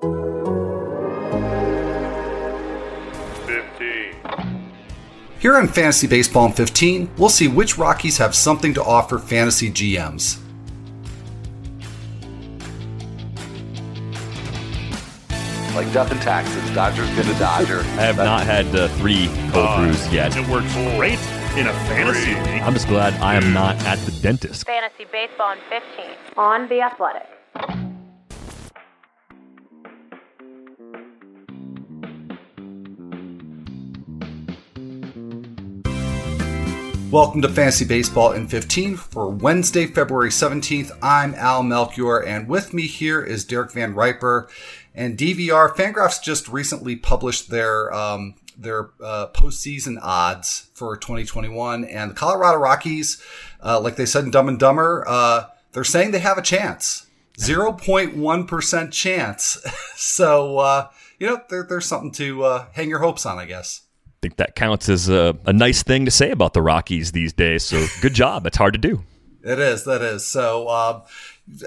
15. Here on Fantasy Baseball in 15, we'll see which Rockies have something to offer fantasy GMs. like death and taxes. Dodger's been a Dodger. I have not had uh, three cold brews yet. It works great in a fantasy league. I'm just glad I am not at the dentist. Fantasy Baseball in 15 on The Athletic. Welcome to Fantasy Baseball in 15 for Wednesday, February 17th. I'm Al Melchior, and with me here is Derek Van Riper and DVR. Fangraphs just recently published their um, their uh, postseason odds for 2021, and the Colorado Rockies, uh, like they said in Dumb and Dumber, uh, they're saying they have a chance, 0.1% chance. so uh, you know, there, there's something to uh, hang your hopes on, I guess. I think that counts as a, a nice thing to say about the Rockies these days. So good job. It's hard to do. It is. That is. So um,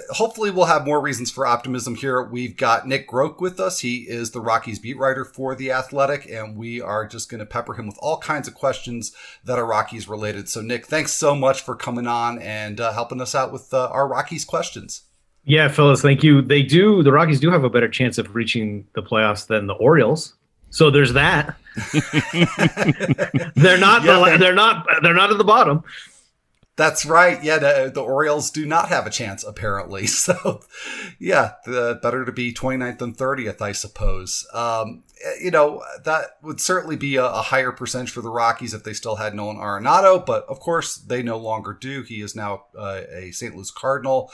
hopefully we'll have more reasons for optimism here. We've got Nick Groke with us. He is the Rockies beat writer for The Athletic, and we are just going to pepper him with all kinds of questions that are Rockies related. So, Nick, thanks so much for coming on and uh, helping us out with uh, our Rockies questions. Yeah, Phyllis, thank you. They do. The Rockies do have a better chance of reaching the playoffs than the Orioles. So there's that. they're not. Yeah, the, they- they're not. They're not at the bottom. That's right. Yeah, the, the Orioles do not have a chance, apparently. So, yeah, the, better to be 29th than 30th, I suppose. Um, you know, that would certainly be a, a higher percentage for the Rockies if they still had Nolan Arenado, but of course they no longer do. He is now uh, a St. Louis Cardinal.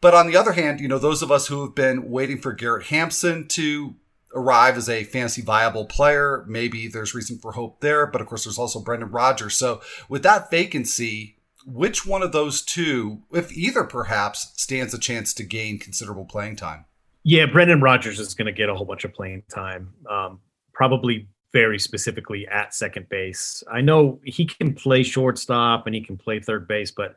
But on the other hand, you know, those of us who have been waiting for Garrett Hampson to arrive as a fantasy viable player, maybe there's reason for hope there. But of course, there's also Brendan Rodgers. So with that vacancy, which one of those two, if either perhaps, stands a chance to gain considerable playing time? Yeah, Brendan Rodgers is going to get a whole bunch of playing time. Um, probably very specifically at second base. I know he can play shortstop and he can play third base, but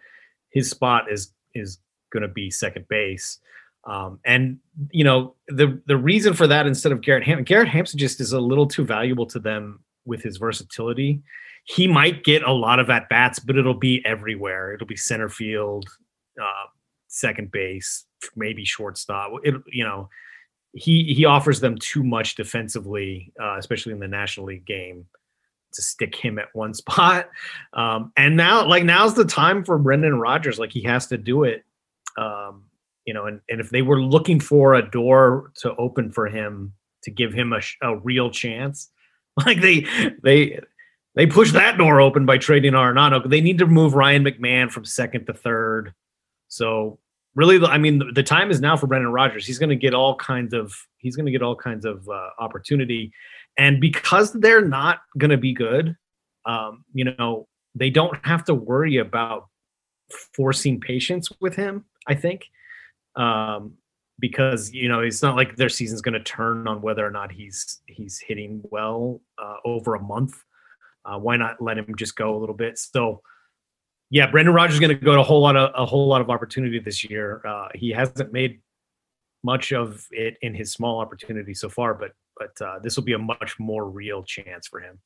his spot is is going to be second base. Um, and you know the the reason for that instead of Garrett Hampson, Garrett Hampson just is a little too valuable to them with his versatility. He might get a lot of at bats, but it'll be everywhere. It'll be center field, uh, second base, maybe shortstop. It you know he he offers them too much defensively, uh, especially in the National League game, to stick him at one spot. Um, and now, like now's the time for Brendan Rodgers. Like he has to do it. Um, you know, and, and if they were looking for a door to open for him to give him a, a real chance, like they they they push that door open by trading Arenado. They need to move Ryan McMahon from second to third. So really, I mean, the, the time is now for Brendan Rodgers. He's going to get all kinds of he's going to get all kinds of uh, opportunity, and because they're not going to be good, um, you know, they don't have to worry about forcing patience with him. I think um, because you know it's not like their season's going to turn on whether or not he's he's hitting well uh, over a month. Uh, why not let him just go a little bit? So, yeah, Brendan Rodgers is going to go to a whole lot of a whole lot of opportunity this year. Uh, he hasn't made much of it in his small opportunity so far, but but uh, this will be a much more real chance for him.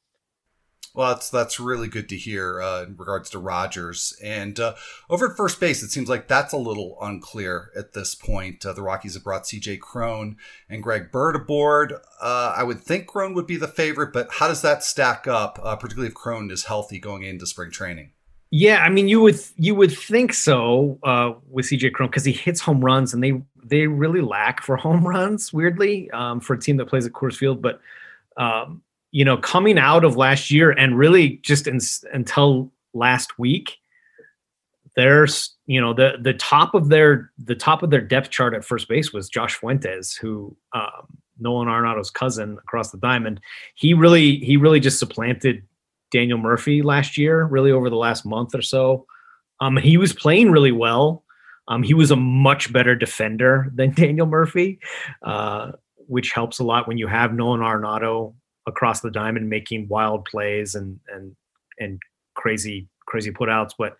Well, that's that's really good to hear uh, in regards to Rodgers. And uh, over at first base, it seems like that's a little unclear at this point. Uh, the Rockies have brought C.J. Cron and Greg Bird aboard. Uh, I would think Cron would be the favorite, but how does that stack up, uh, particularly if Cron is healthy going into spring training? Yeah, I mean, you would you would think so uh, with CJ Cron because he hits home runs, and they they really lack for home runs. Weirdly, um, for a team that plays at Coors Field, but um, you know, coming out of last year and really just in, until last week, there's you know the the top of their the top of their depth chart at first base was Josh Fuentes, who um, Nolan Arenado's cousin across the diamond. He really he really just supplanted Daniel Murphy last year, really over the last month or so. Um, he was playing really well. Um, he was a much better defender than Daniel Murphy, uh, which helps a lot when you have Nolan Arenado across the diamond making wild plays and and and crazy crazy putouts. But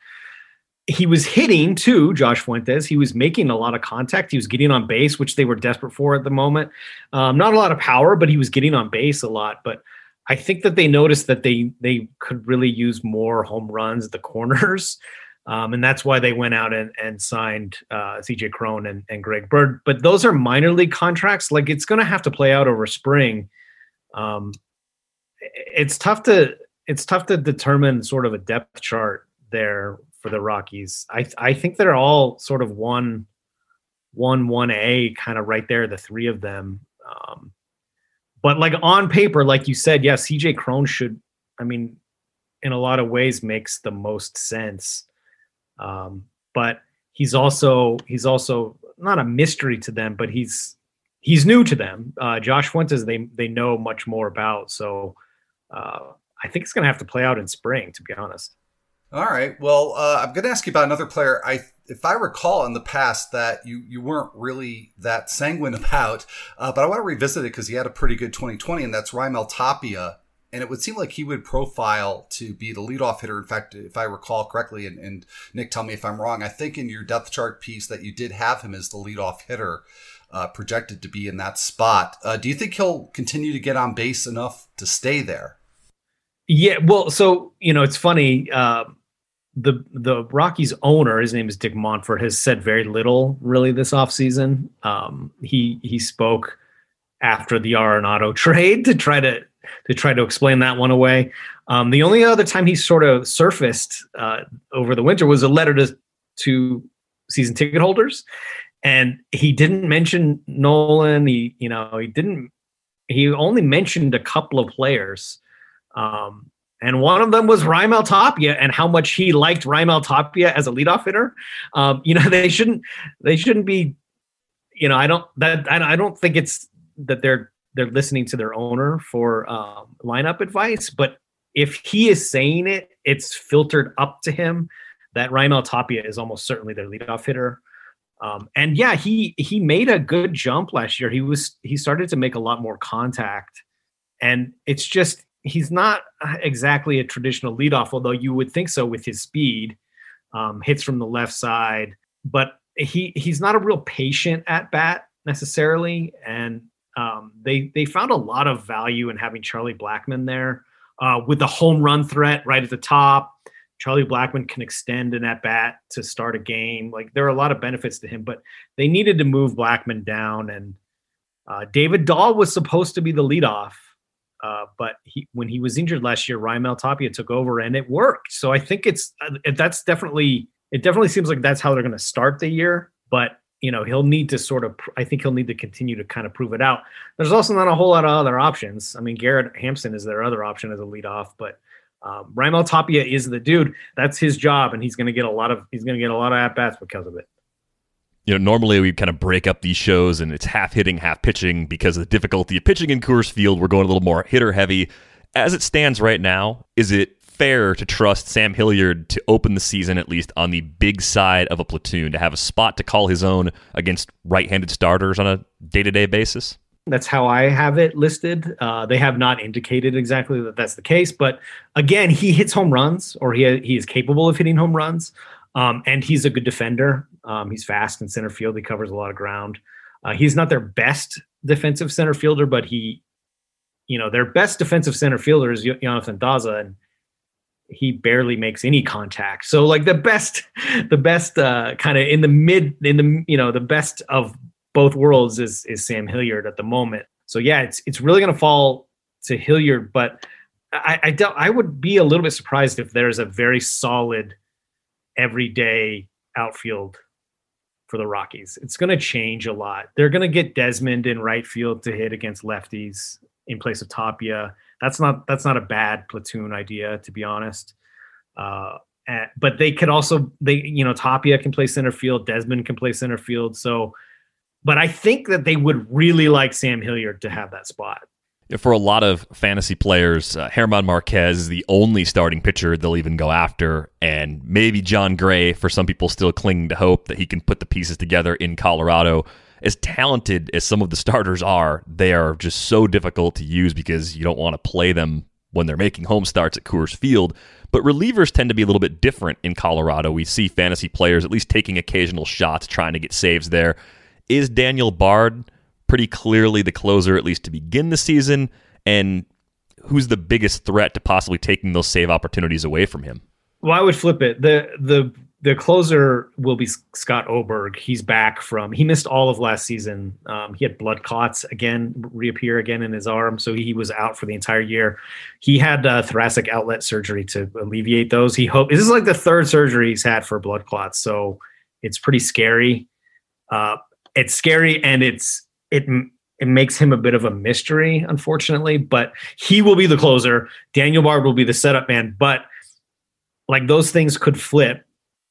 he was hitting too, Josh Fuentes. He was making a lot of contact. He was getting on base, which they were desperate for at the moment. Um, not a lot of power, but he was getting on base a lot. But I think that they noticed that they they could really use more home runs at the corners. Um, and that's why they went out and, and signed uh, CJ Cron and, and Greg Bird. But those are minor league contracts. Like it's going to have to play out over spring. Um, it's tough to it's tough to determine sort of a depth chart there for the Rockies. I I think they're all sort of one one one A kind of right there, the three of them. Um, but like on paper, like you said, yeah, CJ Cron should. I mean, in a lot of ways, makes the most sense. Um, but he's also he's also not a mystery to them, but he's he's new to them. Uh, Josh Fuentes, they they know much more about. So uh, I think it's going to have to play out in spring, to be honest. All right. Well, uh, I'm going to ask you about another player. I, if I recall in the past, that you you weren't really that sanguine about, uh, but I want to revisit it because he had a pretty good 2020, and that's Raimel Tapia. And it would seem like he would profile to be the leadoff hitter. In fact, if I recall correctly, and, and Nick, tell me if I'm wrong. I think in your depth chart piece that you did have him as the leadoff hitter, uh, projected to be in that spot. Uh, do you think he'll continue to get on base enough to stay there? Yeah. Well, so you know, it's funny. Uh, the the Rockies owner, his name is Dick Monfort, has said very little really this offseason. Um, he he spoke after the Arenado trade to try to to try to explain that one away. Um, the only other time he sort of surfaced uh, over the winter was a letter to to season ticket holders, and he didn't mention Nolan. He you know he didn't. He only mentioned a couple of players. Um, and one of them was Raimel Tapia and how much he liked Raimel Tapia as a leadoff hitter. Um, you know, they shouldn't they shouldn't be. You know, I don't that I don't think it's that they're they're listening to their owner for um, lineup advice, but if he is saying it, it's filtered up to him that Raimel Tapia is almost certainly their leadoff hitter. Um, and yeah, he he made a good jump last year. He was he started to make a lot more contact, and it's just he's not exactly a traditional leadoff, although you would think so with his speed. Um, hits from the left side, but he he's not a real patient at bat necessarily, and um, they they found a lot of value in having Charlie Blackmon there uh, with the home run threat right at the top. Charlie Blackmon can extend an at bat to start a game. Like there are a lot of benefits to him, but they needed to move Blackmon down, and uh, David Dahl was supposed to be the leadoff uh, but he, when he was injured last year, Raimel Tapia took over and it worked. So I think it's uh, that's definitely it definitely seems like that's how they're going to start the year. But you know he'll need to sort of I think he'll need to continue to kind of prove it out. There's also not a whole lot of other options. I mean Garrett Hampson is their other option as a leadoff, but um, Raimel Tapia is the dude. That's his job, and he's going to get a lot of he's going to get a lot of at bats because of it you know, normally we kind of break up these shows and it's half hitting, half pitching because of the difficulty of pitching in Coors Field. We're going a little more hitter heavy. As it stands right now, is it fair to trust Sam Hilliard to open the season at least on the big side of a platoon, to have a spot to call his own against right handed starters on a day to day basis? That's how I have it listed. Uh, they have not indicated exactly that that's the case, but again, he hits home runs, or he he is capable of hitting home runs. Um, and he's a good defender. Um, he's fast in center field. He covers a lot of ground. Uh, he's not their best defensive center fielder, but he, you know, their best defensive center fielder is Jonathan Daza, and he barely makes any contact. So like the best, the best uh, kind of in the mid, in the you know the best of both worlds is is Sam Hilliard at the moment. So yeah, it's it's really going to fall to Hilliard, but I I, don't, I would be a little bit surprised if there's a very solid everyday outfield for the Rockies. It's going to change a lot. They're going to get Desmond in right field to hit against lefties in place of Tapia. That's not that's not a bad platoon idea to be honest. Uh, uh, but they could also they you know Tapia can play center field, Desmond can play center field. So, but I think that they would really like Sam Hilliard to have that spot. For a lot of fantasy players, uh, German Marquez is the only starting pitcher they'll even go after, and maybe Jon Gray. For some people, still clinging to hope that he can put the pieces together in Colorado. As talented as some of the starters are, they are just so difficult to use because you don't want to play them when they're making home starts at Coors Field. But relievers tend to be a little bit different in Colorado. We see fantasy players at least taking occasional shots, trying to get saves there. Is Daniel Bard pretty clearly the closer, at least to begin the season? And who's the biggest threat to possibly taking those save opportunities away from him? Well, I would flip it. The the the closer will be Scott Oberg. He's back from he missed all of last season. Um, he had blood clots again reappear again in his arm, so he was out for the entire year. He had uh, thoracic outlet surgery to alleviate those. He hope this is like the third surgery he's had for blood clots, so it's pretty scary. Uh, it's scary and it's it it makes him a bit of a mystery, unfortunately. But he will be the closer. Daniel Bard will be the setup man, but like those things could flip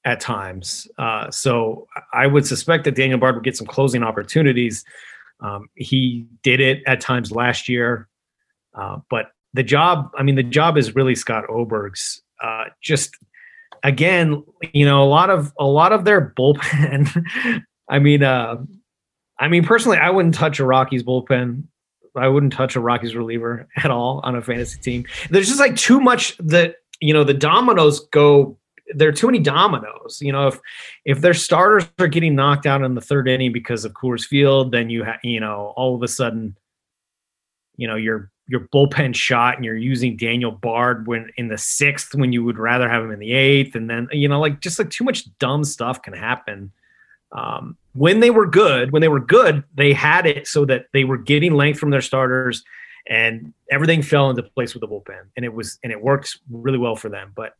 at times. Uh, so I would suspect that Daniel Bard would get some closing opportunities. Um, he did it at times last year, uh, but the job, I mean, the job is really Scott Oberg's. Uh, just again, you know, a lot of a lot of their bullpen. I mean, uh, I mean, personally, I wouldn't touch a Rockies bullpen. I wouldn't touch a Rockies reliever at all on a fantasy team. There's just like too much that you know the dominoes go there are too many dominoes. You know, if if their starters are getting knocked out in the third inning because of Coors Field, then you have you know all of a sudden, you know your your bullpen shot and you're using Daniel Bard when in the sixth when you would rather have him in the eighth, and then you know like just like too much dumb stuff can happen. Um, when they were good, when they were good, they had it so that they were getting length from their starters, and everything fell into place with the bullpen, and it was and it works really well for them. But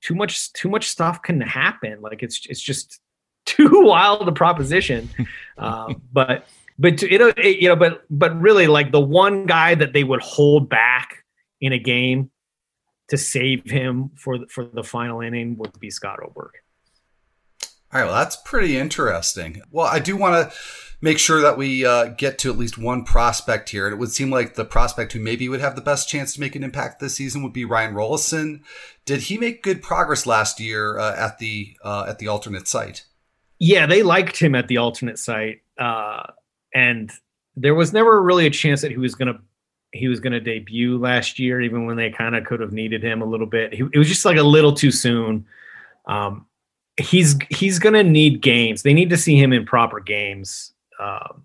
too much too much stuff can happen. Like it's it's just too wild a proposition. uh, but but to, it, it, you know, but but really, like the one guy that they would hold back in a game to save him for the, for the final inning would be Scott Oberg. All right, well, that's pretty interesting. Well, I do want to make sure that we uh, get to at least one prospect here. And it would seem like the prospect who maybe would have the best chance to make an impact this season would be Ryan Rolison. Did he make good progress last year uh, at the uh, at the alternate site? Yeah, they liked him at the alternate site, uh, and there was never really a chance that he was going to he was going to debut last year, even when they kind of could have needed him a little bit. He, it was just like a little too soon. Um, he's he's to need games. They need to see him in proper games um,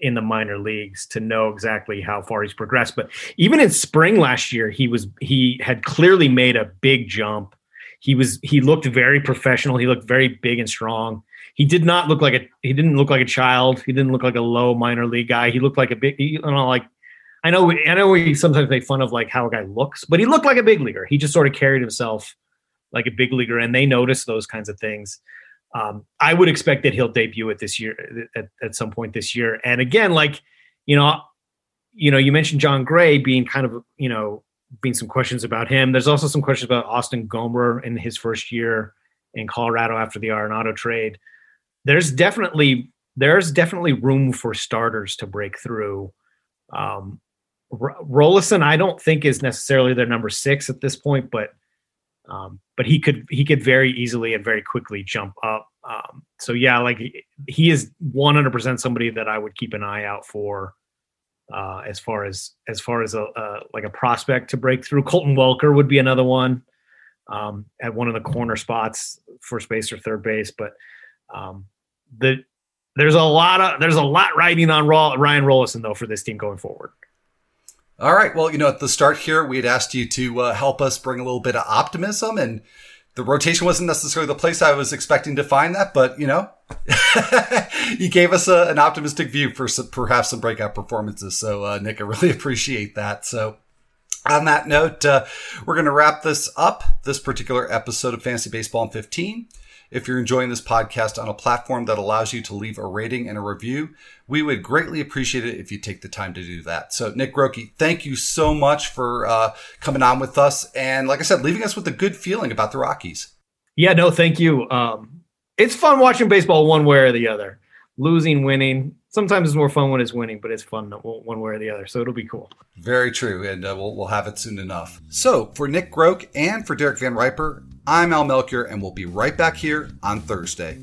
in the minor leagues to know exactly how far he's progressed. But even in spring last year, he was he had clearly made a big jump. He was he looked very professional. He looked very big and strong. He did not look like a he didn't look like a child. He didn't look like a low minor league guy. He looked like a big you know like I know I know we sometimes make fun of like how a guy looks, but he looked like a big leaguer. He just sort of carried himself like a big leaguer, and they notice those kinds of things. Um, I would expect that he'll debut it this year at, at some point this year. And again, like you know, you know, you mentioned Jon Gray being kind of you know being some questions about him. There's also some questions about Austin Gomber in his first year in Colorado after the Arenado trade. There's definitely there's definitely room for starters to break through. Um, R- Rolison, I don't think is necessarily their number six at this point, but um, but he could he could very easily and very quickly jump up. Um, so yeah, like he is 100% somebody that I would keep an eye out for uh, as far as as far as a, like a prospect to break through. Colton Welker would be another one um, at one of the corner spots, first base or third base. But um, the there's a lot of there's a lot riding on Ryan Rolison though for this team going forward. All right. Well, you know, at the start here, we had asked you to uh, help us bring a little bit of optimism, and the rotation wasn't necessarily the place I was expecting to find that, but you know, you gave us a, an optimistic view for some, perhaps some breakout performances. So, uh, Nick, I really appreciate that. So, on that note, uh, we're going to wrap this up, this particular episode of Fantasy Baseball in 15. If you're enjoying this podcast on a platform that allows you to leave a rating and a review, we would greatly appreciate it if you take the time to do that. So, Nick Groke, thank you so much for uh, coming on with us. And like I said, leaving us with a good feeling about the Rockies. Yeah, no, thank you. Um, it's fun watching baseball one way or the other. Losing, winning. Sometimes it's more fun when it's winning, but it's fun one way or the other. So it'll be cool. Very true. And uh, we'll, we'll have it soon enough. So for Nick Groke and for Derek Van Riper, I'm Al Melchior, and we'll be right back here on Thursday.